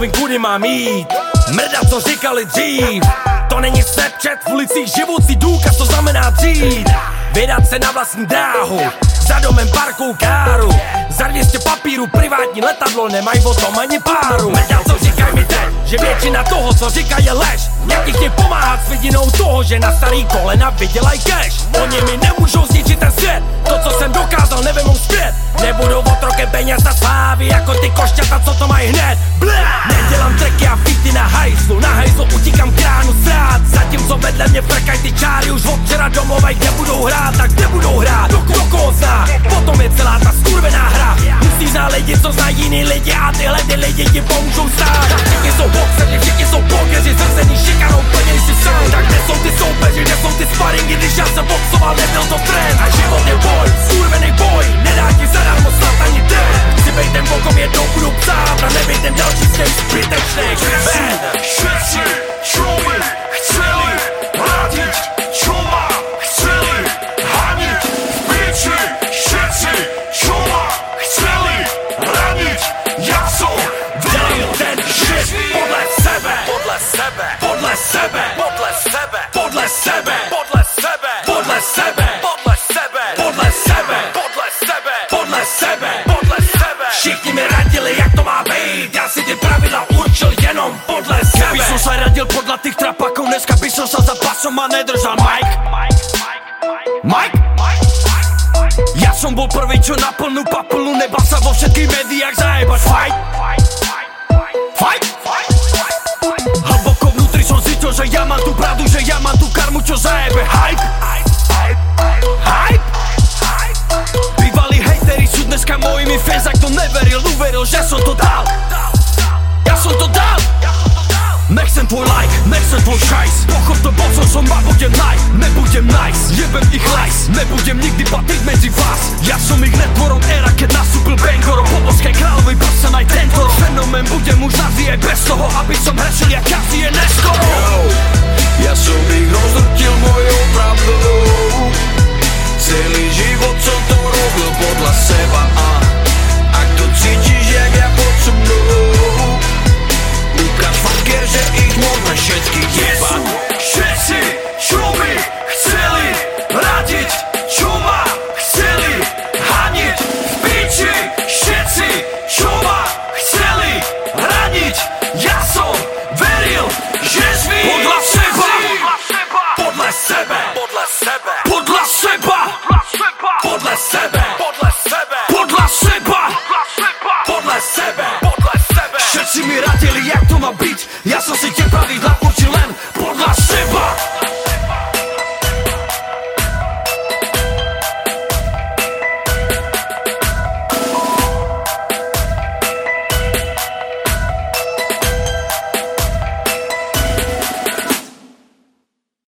vím, kudy mám jít. Mrda, co říkali dřív. To není Snapchat v ulicích živoucí důkaz, to znamená dřív Vydat se na vlastní dráhu. Za domem parkou káru. Za 200 papíru privátní letadlo Nemají o tom ani páru. Mrda, co říkaj mi teď Že většina toho, co říká je lež. Ti chtějí pomáhat s vidinou toho Že na starý kolena vydělaj cash? Oni mi nemůžou zničit ten svět. To, co jsem dokázal, nevemou zpět. Nebudou otrokem peněz a slávy Jako ty košťata, co to mají hned. Blá! Faringi di scienze, pozzo ma le non soffrendo Ja som bol prvý, čo na plnú papulu Nebal sa vo všetkých médiách zajebať Fight. Fight. Hlboko som cítil, že ja mám tú pravdu Že ja mám tú karmu, čo zajebe. Hype. Hype. Bývalí hejteri sú dneska mojimi fans A kto neveril, uveril, že som to dal. Ja som to dal Nechcem tvoj like, nechcem tvoj šajs Pochop to, bol som a budem naj Nebudem nice, jebem ich lajs Nebudem nikdy patriť medzi vás. Ja som ich netvorom éra, keď nastúpil Bangoro Po boskej kráľovej prsen aj tento Fenomén budem už navždy aj bez toho Aby som hrešil, jak každý je neskoro